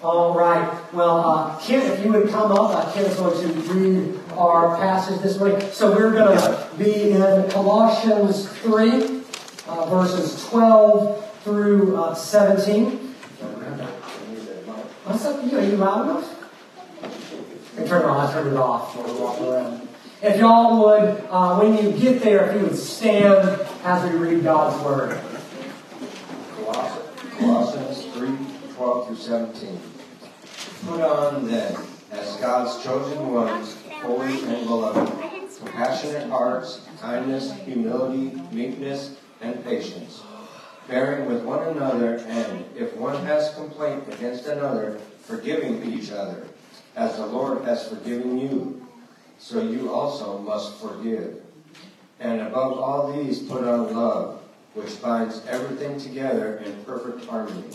All right. Well, uh, Ken, if you would come up, uh, Ken is going to read our passage this morning. So we're going to be in Colossians 3, uh, verses 12 through uh, 17. What's up you? Are you loud enough? I turn it on. I turn it off when we walk around. If y'all would, uh, when you get there, if you would stand as we read God's Word. Colossians 3 12 through 17. Put on then, as God's chosen ones, holy and beloved, compassionate hearts, kindness, humility, meekness, and patience, bearing with one another, and if one has complaint against another, forgiving each other, as the Lord has forgiven you. So you also must forgive. And above all these, put on love, which binds everything together in perfect harmony.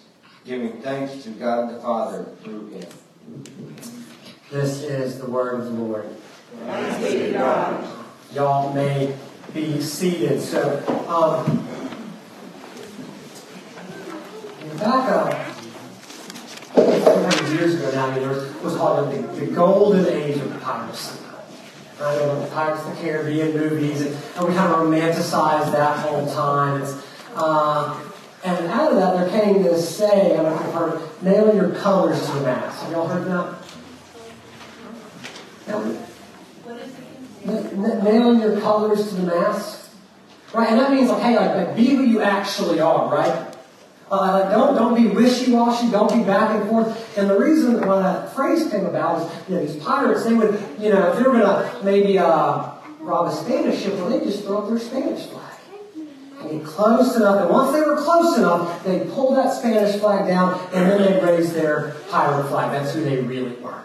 giving thanks to God the Father through him. This is the word of the Lord. Thanks be to God. Y'all may be seated. So, um, back up a hundred years ago now, there was called the, the golden age of piracy. Right? The Pirates of the Caribbean movies, and, and we kind of romanticized that whole time. It's, uh, and out of that, there came this saying, I don't know if you've heard nailing your colors to the mast. Have y'all heard that? N- nailing your colors to the mast. Right? And that means, like, hey, like, like be who you actually are, right? Uh, don't, don't be wishy-washy, don't be back and forth. And the reason why that phrase came about is, you know, these pirates, they would, you know, if they were going to maybe uh, rob a Spanish ship, well, they just throw up their Spanish flag and close enough. And once they were close enough, they pull that Spanish flag down, and then they raise their pirate flag. That's who they really were.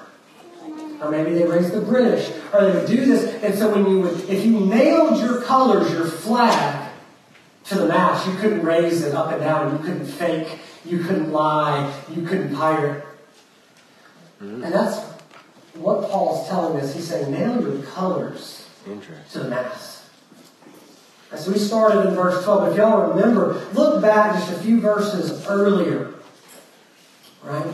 Or maybe they raised the British, or they would do this. And so when you would, if you nailed your colors, your flag, to the mast, you couldn't raise it up and down. You couldn't fake. You couldn't lie. You couldn't pirate. Mm-hmm. And that's what Paul's telling us. He's saying, nail your colors to the mast. So we started in verse 12. If y'all remember, look back just a few verses earlier. Right?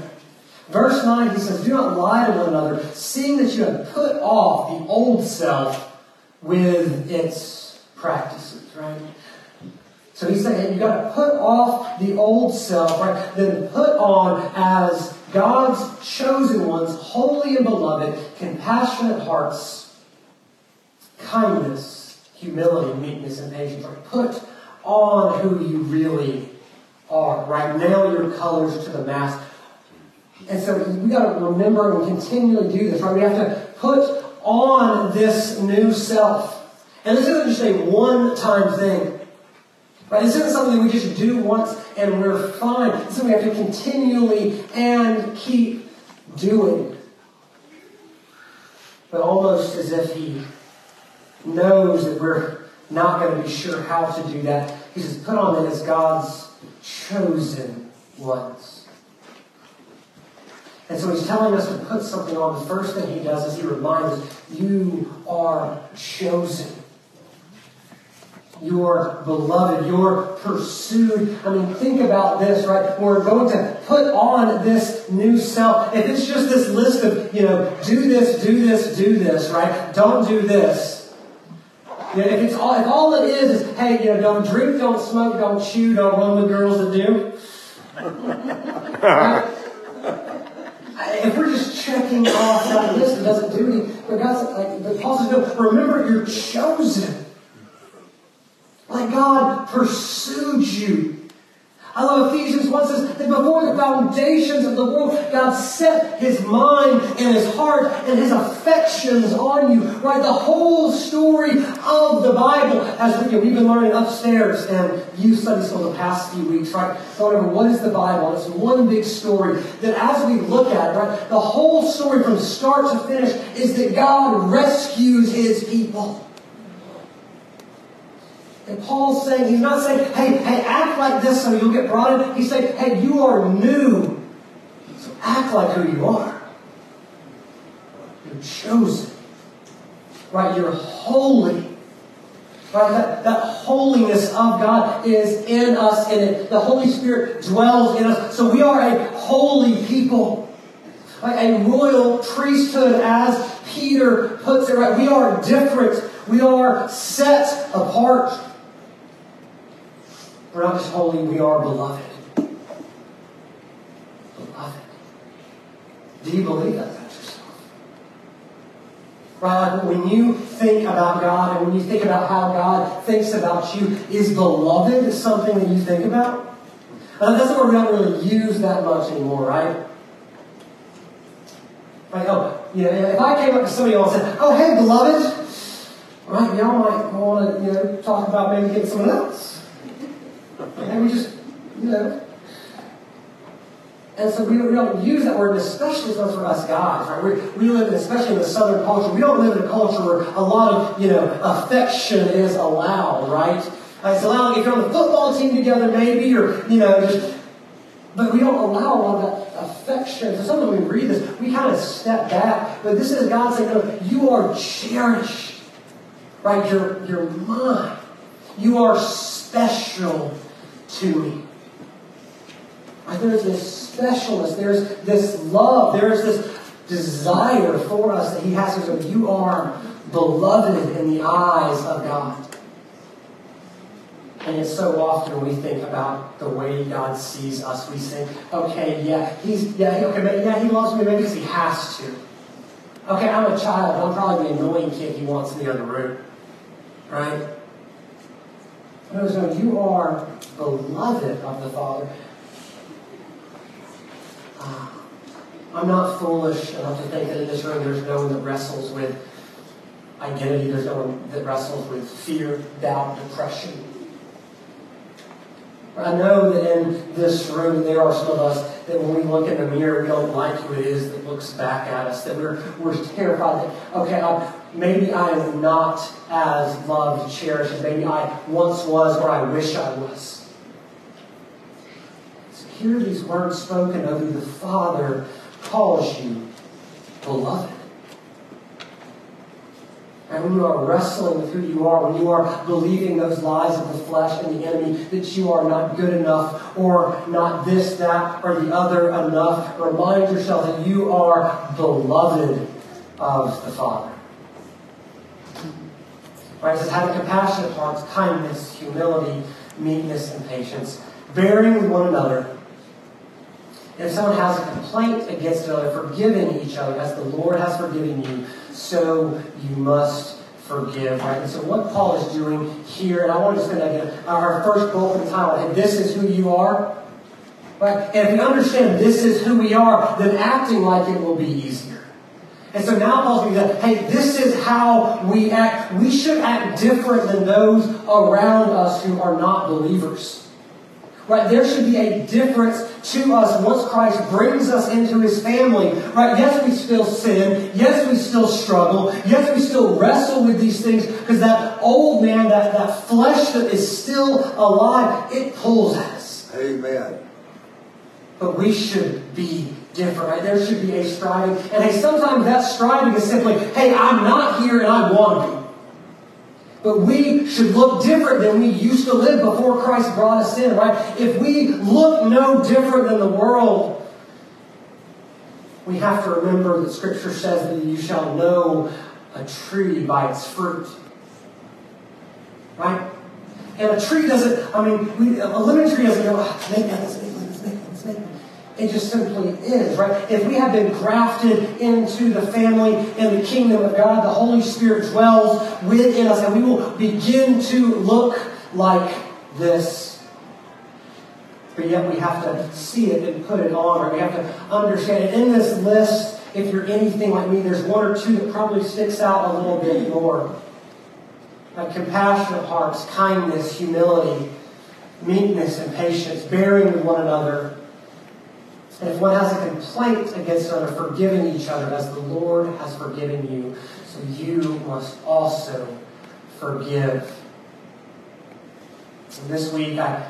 Verse 9, he says, Do not lie to one another, seeing that you have put off the old self with its practices. Right? So he's saying you got to put off the old self, right? Then put on as God's chosen ones, holy and beloved, compassionate hearts, kindness, humility, meekness, and patience. Right? Put on who you really are, right? Nail your colors to the mast. And so we got to remember and continually do this, right? We have to put on this new self. And this isn't just a one time thing. Right? This isn't something we just do once and we're fine. It's something we have to continually and keep doing. But almost as if he knows that we're not going to be sure how to do that. He says, put on then as God's chosen ones. And so he's telling us to put something on. The first thing he does is he reminds us, you are chosen. You're beloved. You're pursued. I mean, think about this, right? We're going to put on this new self. If it's just this list of, you know, do this, do this, do this, right? Don't do this. You know, if it's all, if all it is is, hey, you know, don't drink, don't smoke, don't chew, don't run with girls that do. If we're just checking off that list, it doesn't do anything. But God's like, but Paul says, no, remember you're chosen. Like God pursued you. I love Ephesians 1 says that before the foundations of the world, God set his mind and his heart and his affections on you. Right? The whole story of the Bible, as we, you we've been learning upstairs and youth study school the past few weeks, right? Going over what is the Bible? It's one big story that as we look at it, right, the whole story from start to finish is that God rescues his people. And Paul's saying, he's not saying, hey, hey, like this so you'll get brought in. He said, hey, you are new. So act like who you are. You're chosen. Right? You're holy. Right? That, that holiness of God is in us, and it, the Holy Spirit dwells in us. So we are a holy people. Like a royal priesthood, as Peter puts it, right? We are different. We are set apart. We're not holy, we are beloved. Beloved. Do you believe that about yourself? Right? When you think about God and when you think about how God thinks about you, is beloved something that you think about? And that's where we don't really use that much anymore, right? Like, oh, you know, if I came up to somebody and said, oh, hey, beloved, right, y'all might want to, you know, talk about maybe getting someone else. And we just, you know. And so we, we don't use that word, especially for us guys, right? We, we live, in, especially in the Southern culture, we don't live in a culture where a lot of, you know, affection is allowed, right? It's allowed if you're on the football team together, maybe, or, you know, just, but we don't allow a lot of that affection. So sometimes we read this, we kind of step back. But this is God saying, no, you are cherished, right? You're, you're mine. You are special to me. Right? There's this specialness, there's this love, there's this desire for us that He has. So you are beloved in the eyes of God. And it's so often we think about the way God sees us. We say, okay, yeah, he's yeah, he, okay, yeah, he loves me maybe because he has to. Okay, I'm a child. I'm probably the annoying kid he wants in the other room. Right? No, no, you are beloved of the Father. Uh, I'm not foolish enough to think that in this room there's no one that wrestles with identity. There's no one that wrestles with fear, doubt, depression. I know that in this room there are some of us that when we look in the mirror, we don't like who it is that looks back at us, that we're, we're terrified that, okay, I'm, maybe I am not as loved, cherished as maybe I once was or I wish I was. So hear these words spoken of you. The Father calls you beloved. And when you are wrestling with who you are, when you are believing those lies of the flesh and the enemy that you are not good enough or not this, that, or the other enough, remind yourself that you are beloved of the Father. Right? It says, having compassionate hearts, kindness, humility, meekness, and patience, bearing with one another. if someone has a complaint against another, forgiving each other as the Lord has forgiven you so you must forgive, right? And so what Paul is doing here, and I want to spend again our first bullet title, and this is who you are. Right? And if we understand this is who we are, then acting like it will be easier. And so now Paul's going to say, hey, this is how we act. We should act different than those around us who are not believers. Right? There should be a difference to us once Christ brings us into his family. Right? Yes, we still sin. Yes, we still struggle. Yes, we still wrestle with these things because that old man, that, that flesh that is still alive, it pulls at us. Amen. But we should be different, right? There should be a striving. And hey, sometimes that striving is simply, hey, I'm not here and I want to be. But we should look different than we used to live before Christ brought us in, right? If we look no different than the world, we have to remember that Scripture says that you shall know a tree by its fruit. Right? And a tree doesn't, I mean, we, a lemon tree doesn't go, ah, that, It just simply is, right? If we have been grafted into the family and the kingdom of God, the Holy Spirit dwells within us, and we will begin to look like this. But yet we have to see it and put it on, or we have to understand it. In this list if you're anything like me, there's one or two that probably sticks out a little bit more. Like compassionate hearts, kindness, humility, meekness, and patience, bearing with one another. And if one has a complaint against another, forgiving each other as the Lord has forgiven you, so you must also forgive. And this week, I,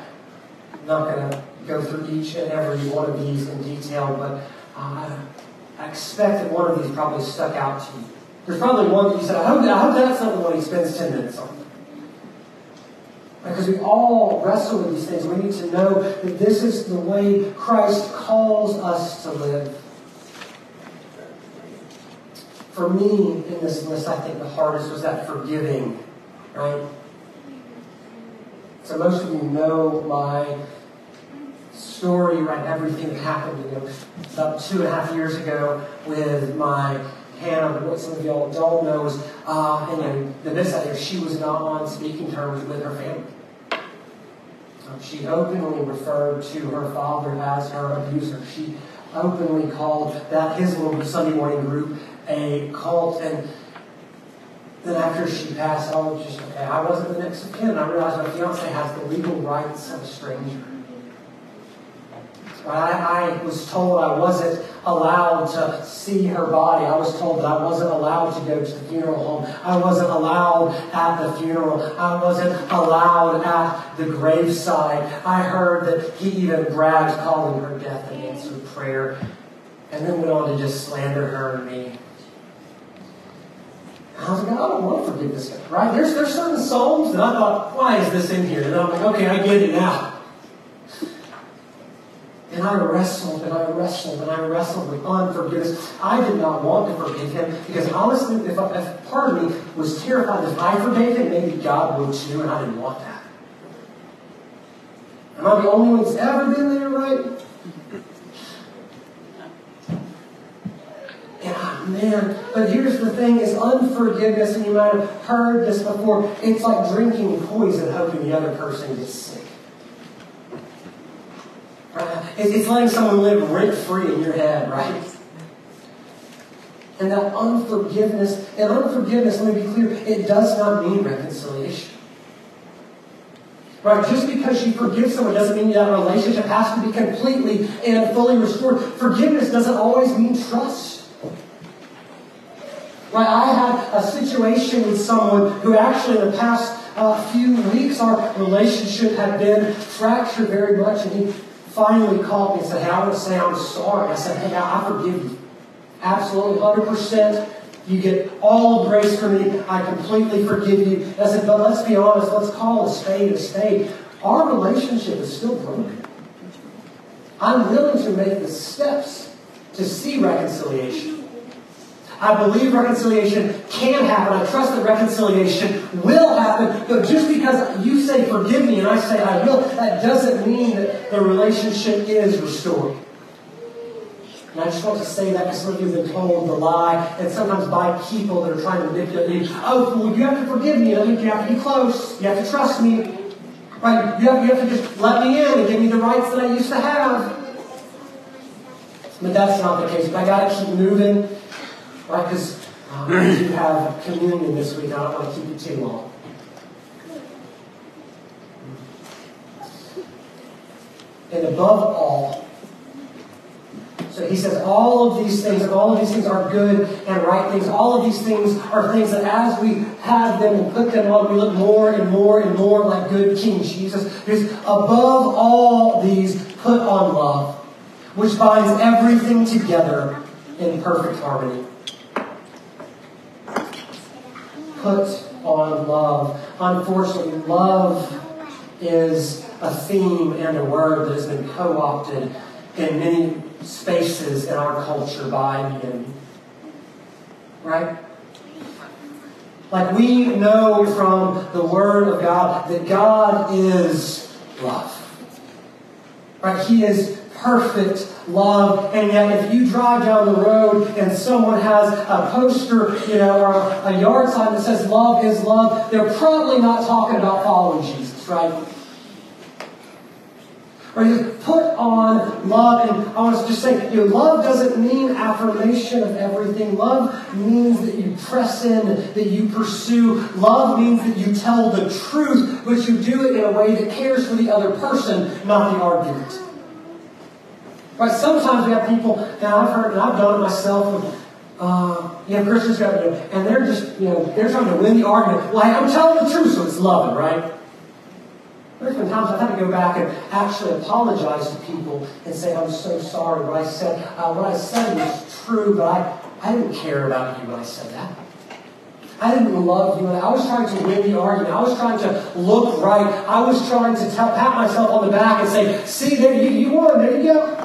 I'm not going to go through each and every one of these in detail, but uh, I expect that one of these probably stuck out to you. There's probably one that you said, I hope, I hope that's not the one he spends 10 minutes on. Because we all wrestle with these things. We need to know that this is the way Christ calls us to live. For me, in this list, I think the hardest was that forgiving, right? So most of you know my story, right? Everything that happened, you know, about two and a half years ago with my Hannah. What some of y'all don't know is, uh, and you know, the best there, she was not on speaking terms with her family. She openly referred to her father as her abuser. She openly called that his little Sunday morning group a cult. And then after she passed, I was just, okay, I wasn't the next of kin. I realized my fiance has the legal rights of a stranger. I, I was told I wasn't allowed to see her body. I was told that I wasn't allowed to go to the funeral home. I wasn't allowed at the funeral. I wasn't allowed at the graveside. I heard that he even bragged calling her death an answered prayer and then went on to just slander her and me. I was like, I don't want to forgive this guy, right? There's, there's certain psalms that I thought, why is this in here? And I'm like, okay, I get it now. And I wrestled and I wrestled and I wrestled with unforgiveness. I did not want to forgive him because honestly, if, if part of me was terrified if I forgave him, maybe God would too, and I didn't want that. Am I the only one that's ever been there, right? Yeah, man. But here's the thing is unforgiveness, and you might have heard this before, it's like drinking poison hoping the other person gets sick. It's letting someone live rent free in your head, right? And that unforgiveness, and unforgiveness, let me be clear, it does not mean reconciliation. Right? Just because you forgive someone doesn't mean that relationship has to be completely and fully restored. Forgiveness doesn't always mean trust. Right? I had a situation with someone who actually in the past uh, few weeks our relationship had been fractured very much, and he finally called me and said, Hey, I want to say I'm sorry. I said, Hey, I forgive you. Absolutely, 100%. You get all grace from me. I completely forgive you. I said, but let's be honest. Let's call a spade a spade. Our relationship is still broken. I'm willing to make the steps to see reconciliation. I believe reconciliation can happen. I trust that reconciliation will happen. But just because you say forgive me and I say I will, that doesn't mean that the relationship is restored. And I just want to say that because some of you have been told the lie, and sometimes by people that are trying to manipulate you. Oh, well, you have to forgive me. Think you have to be close. You have to trust me. Right? You have, you have to just let me in and give me the rights that I used to have. But that's not the case. But I got to keep moving. Right? Because um, you have communion this week. I don't want to keep it too long. And above all, so he says all of these things, all of these things are good and right things. All of these things are things that as we have them and put them on, we look more and more and more like good King Jesus. Because above all these, put on love, which binds everything together in perfect harmony. Put on love. Unfortunately, love is a theme and a word that has been co-opted in many spaces in our culture by the enemy. Right? Like we know from the Word of God that God is love. Right? He is perfect love. And yet, if you drive down the road and someone has a poster, you know, or a yard sign that says love is love, they're probably not talking about following Jesus, right? Or you put on love. And I want to just say, you know, love doesn't mean affirmation of everything. Love means that you press in, that you pursue. Love means that you tell the truth, but you do it in a way that cares for the other person, not the argument. Right? Sometimes we have people, and I've heard, and I've done it myself. With, uh, you have Christians, you know, and they're just, you know, they're trying to win the argument. Like, I'm telling the truth, so it's loving, right? There's been times I've had to go back and actually apologize to people and say, I'm so sorry. What I said, uh, what I said was true, but I, I didn't care about you when I said that. I didn't love you. I was trying to win the argument. I was trying to look right. I was trying to pat myself on the back and say, see, there you, you won. There you go.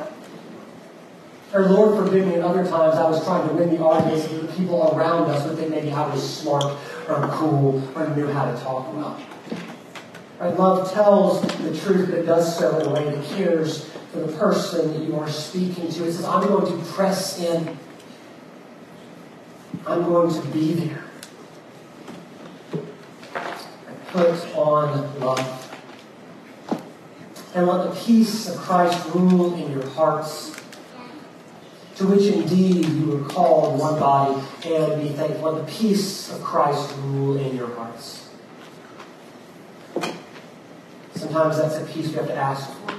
Or Lord forgive me, at other times I was trying to win the arguments of the people around us, but they maybe I was smart or cool or knew how to talk well. Right? Love tells the truth, but does so in a way that cares for the person that you are speaking to. It says, I'm going to press in. I'm going to be there. Put on love. And let the peace of Christ rule in your hearts, to which indeed you were called one body, and be thankful. Let the peace of Christ rule in your hearts. Sometimes that's a peace we have to ask for.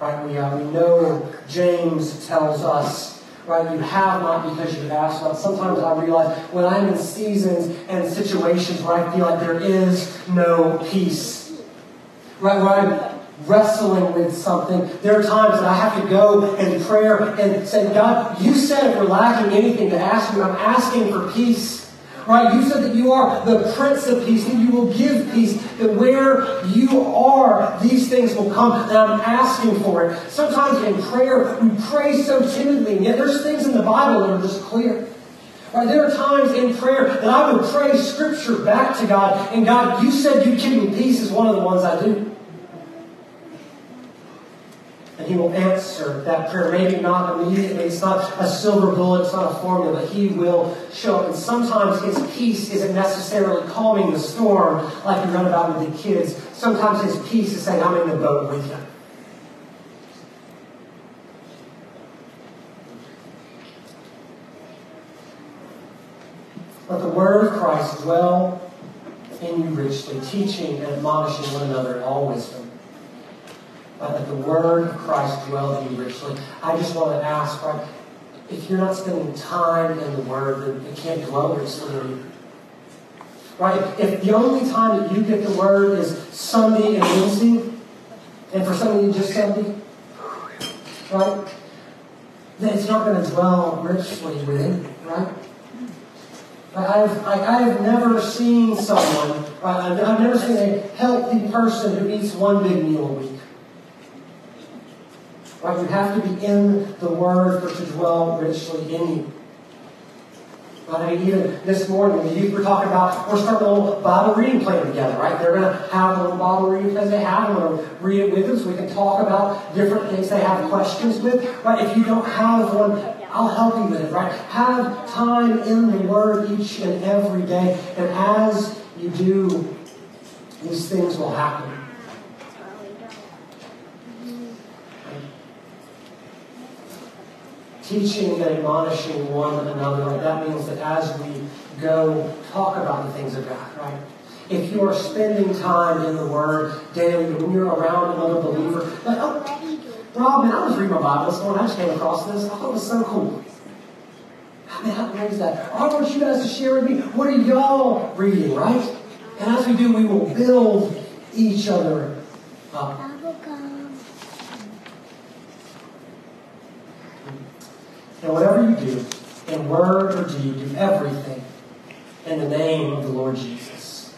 Right? We, uh, we know James tells us, right, you have not because you have asked not. Sometimes I realize when I'm in seasons and situations where I feel like there is no peace, right, I'm wrestling with something, there are times that I have to go in prayer and say, God, you said if we're lacking anything to ask you, I'm asking for peace. Right? You said that you are the Prince of Peace, and you will give peace. That where you are, these things will come, and I'm asking for it. Sometimes in prayer, we pray so timidly, and yet there's things in the Bible that are just clear. Right? There are times in prayer that I would pray Scripture back to God, and God, you said you'd give me peace is one of the ones I do. And He will answer that prayer. Maybe not immediately. It's not a silver bullet. It's not a formula. But He will show up. And sometimes His peace isn't necessarily calming the storm like we read about with the kids. Sometimes His peace is saying, I'm in the boat with you. Let the word of Christ dwell in you richly, teaching and admonishing one another in all wisdom uh, that the word of Christ dwell in you richly. I just want to ask, right, if you're not spending time in the word, then it can't dwell richly in you. Right? If the only time that you get the word is Sunday and Wednesday, and for some of you just Sunday, right? Then it's not going to dwell richly within you, right? I've, I have never seen someone, I've, I've never seen a healthy person who eats one big meal a week. Right? You have to be in the Word for to dwell richly in you. Right? I even this morning, the youth were talking about, we're starting a little Bible reading plan together, right? They're going to have a little Bible reading plan they have. I'm going to read it with them so we can talk about different things they have questions with. Right? If you don't have one, I'll help you with it, right? Have time in the Word each and every day. And as you do, these things will happen. Teaching and admonishing one another. Right? That means that as we go talk about the things of God, right? If you are spending time in the Word daily, when you're around another believer, like, oh, Rob, man, I was reading my Bible this morning. I just came across this. I thought it was so cool. Man, how great is that? I want you guys to share with me. What are y'all reading, right? And as we do, we will build each other up. And whatever you do, in word or deed, do everything in the name of the Lord Jesus.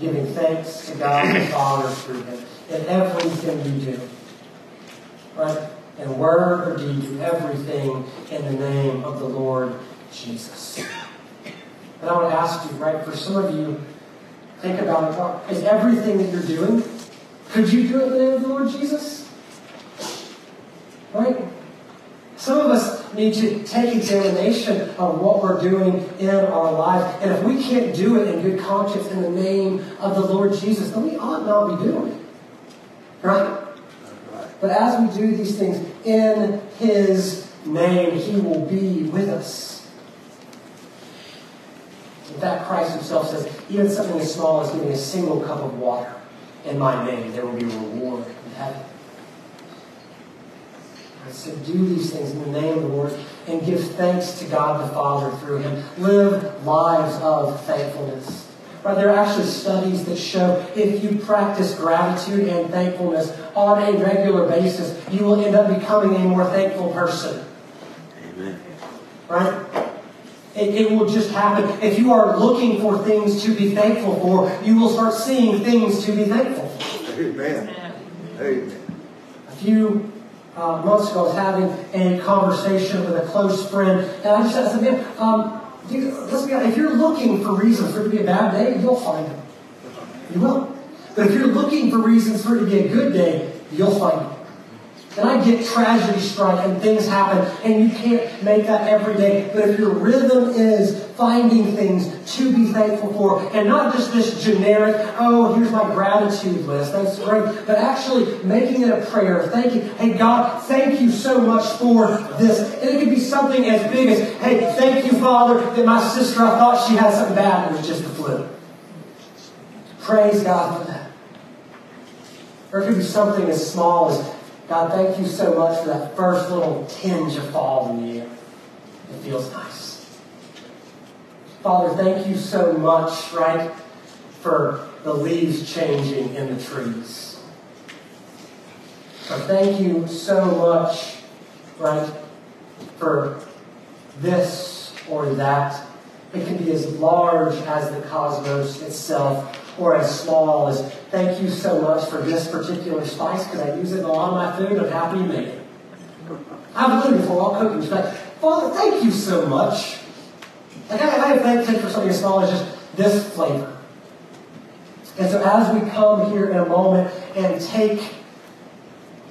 Giving thanks to God the Father through him in everything you do. Right? In word or deed, do everything in the name of the Lord Jesus. And I want to ask you, right, for some of you, think about it. Is everything that you're doing, could you do it in the name of the Lord Jesus? Right? Some of us need to take examination of what we're doing in our lives. And if we can't do it in good conscience in the name of the Lord Jesus, then we ought not be doing it. Right? But as we do these things in His name, He will be with us. In fact, Christ Himself says, even something as small as giving a single cup of water in my name, there will be reward in heaven. So do these things in the name of the Lord and give thanks to God the Father through Him. Live lives of thankfulness. Right, there are actually studies that show if you practice gratitude and thankfulness on a regular basis, you will end up becoming a more thankful person. Amen. Right? It, it will just happen. If you are looking for things to be thankful for, you will start seeing things to be thankful for. Amen. Amen. A few uh, months ago, I was having a conversation with a close friend, and I just said, man, um, dude, let's be honest, if you're looking for reasons for it to be a bad day, you'll find them. You will. But if you're looking for reasons for it to be a good day, you'll find them. And I get tragedy strike and things happen, and you can't make that every day. But if your rhythm is finding things to be thankful for, and not just this generic, oh, here's my gratitude list, that's great, but actually making it a prayer. Thank you. Hey, God, thank you so much for this. And it could be something as big as, hey, thank you, Father, that my sister, I thought she had something bad, and it was just the flu. Praise God for that. Or it could be something as small as, God, thank you so much for that first little tinge of fall in the air. It feels nice. Father, thank you so much, right, for the leaves changing in the trees. Or thank you so much, right, for this or that. It can be as large as the cosmos itself or as small as thank you so much for this particular spice because I use it in a lot of my food. I'm happy made it. I've lived before all cooking. Like, Father, thank you so much. Like I, I thank you for something as small as just this flavor. And so as we come here in a moment and take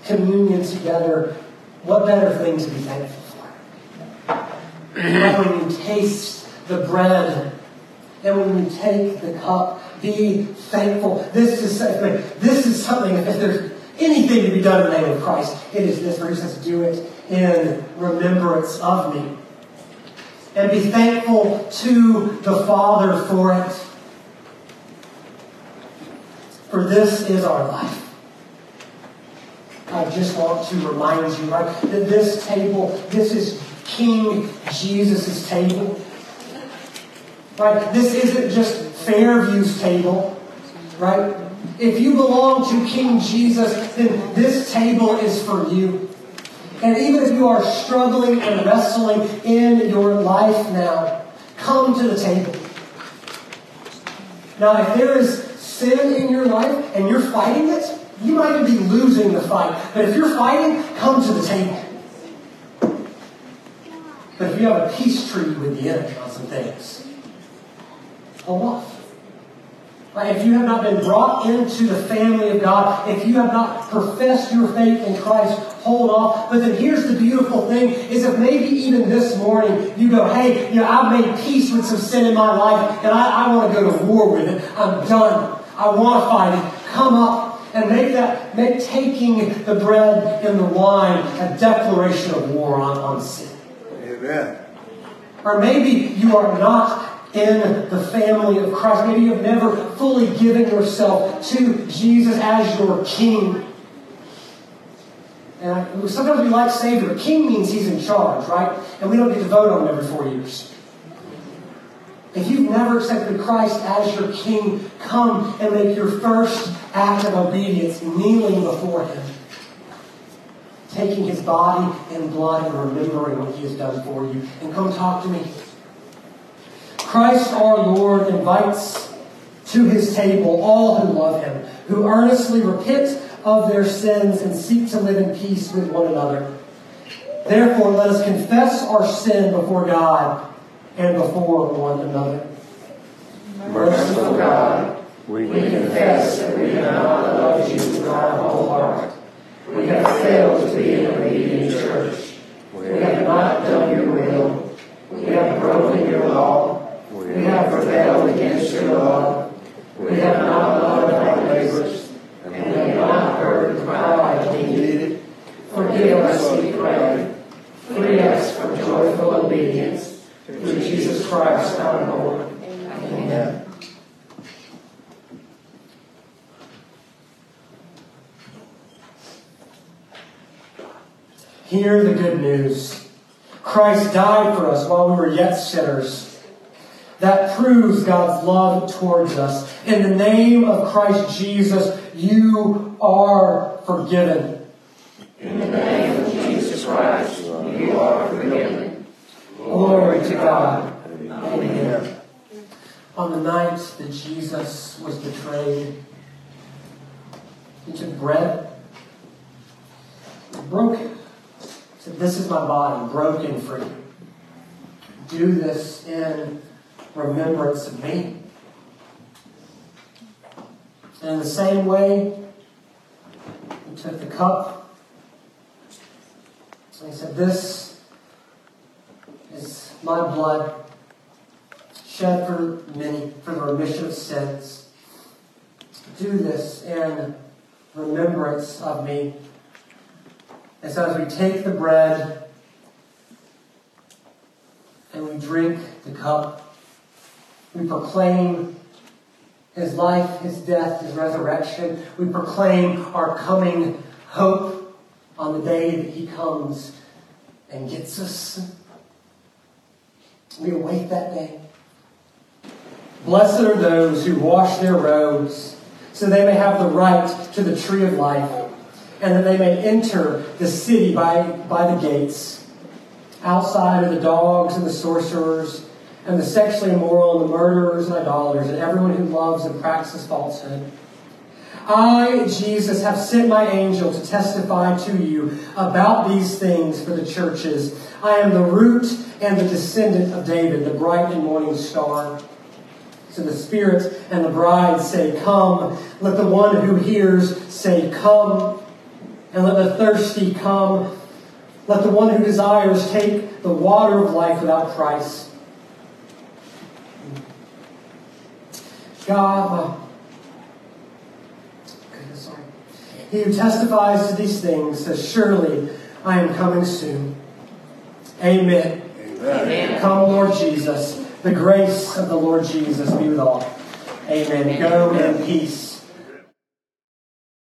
communion together, what better thing to be thankful for? when you taste the bread and when you take the cup be thankful. This is something. this is something. If there's anything to be done in the name of Christ, it is this. For he says, "Do it in remembrance of me," and be thankful to the Father for it. For this is our life. I just want to remind you, right, that this table, this is King Jesus' table. Right? This isn't just Fairview's table, right? If you belong to King Jesus, then this table is for you. And even if you are struggling and wrestling in your life now, come to the table. Now, if there is sin in your life and you're fighting it, you might be losing the fight. But if you're fighting, come to the table. But if you have a peace treaty with the enemy on some things, hold off. If you have not been brought into the family of God, if you have not professed your faith in Christ, hold off. But then here's the beautiful thing is if maybe even this morning you go, hey, you know, I've made peace with some sin in my life and I, I want to go to war with it. I'm done. I want to fight it. Come up and make that, make taking the bread and the wine a declaration of war on, on sin. Amen. Or maybe you are not in the family of Christ. Maybe you have never fully given yourself to Jesus as your king. And sometimes we like Savior. King means he's in charge, right? And we don't get to vote on him every four years. If you've never accepted Christ as your king, come and make your first act of obedience kneeling before him. Taking his body and blood and remembering what he has done for you. And come talk to me. Christ our Lord invites to his table all who love him, who earnestly repent of their sins and seek to live in peace with one another. Therefore, let us confess our sin before God and before one another. Merciful God, we confess that we have not loved you with our whole heart. We have failed to be an obedient church. We have not done your will. We have broken your law we have prevailed against your law. We have not loved our neighbors, and we have not heard the cry of need. Forgive us, we pray. Free us from joyful obedience through Jesus Christ our Lord. Amen. Hear the good news. Christ died for us while we were yet sinners. That proves God's love towards us. In the name of Christ Jesus, you are forgiven. In the name of Jesus Christ, you are forgiven. Glory to God. Amen. On the night that Jesus was betrayed, he took bread, broke it, said, This is my body, broken for you. Do this in remembrance of me. And in the same way, he took the cup, and he said, This is my blood shed for many for the remission of sins. Do this in remembrance of me. And so as we take the bread and we drink the cup, we proclaim his life, his death, his resurrection. We proclaim our coming hope on the day that he comes and gets us. We await that day. Blessed are those who wash their robes, so they may have the right to the tree of life, and that they may enter the city by, by the gates. Outside are the dogs and the sorcerers, and the sexually immoral, and the murderers and idolaters, and everyone who loves and practices falsehood. I, Jesus, have sent my angel to testify to you about these things for the churches. I am the root and the descendant of David, the bright and morning star. So the Spirit and the bride say, Come. Let the one who hears say, Come. And let the thirsty come. Let the one who desires take the water of life without price. God, goodness, sorry. He who testifies to these things says, Surely I am coming soon. Amen. Amen. Come, Lord Jesus. The grace of the Lord Jesus be with all. Amen. Go in peace.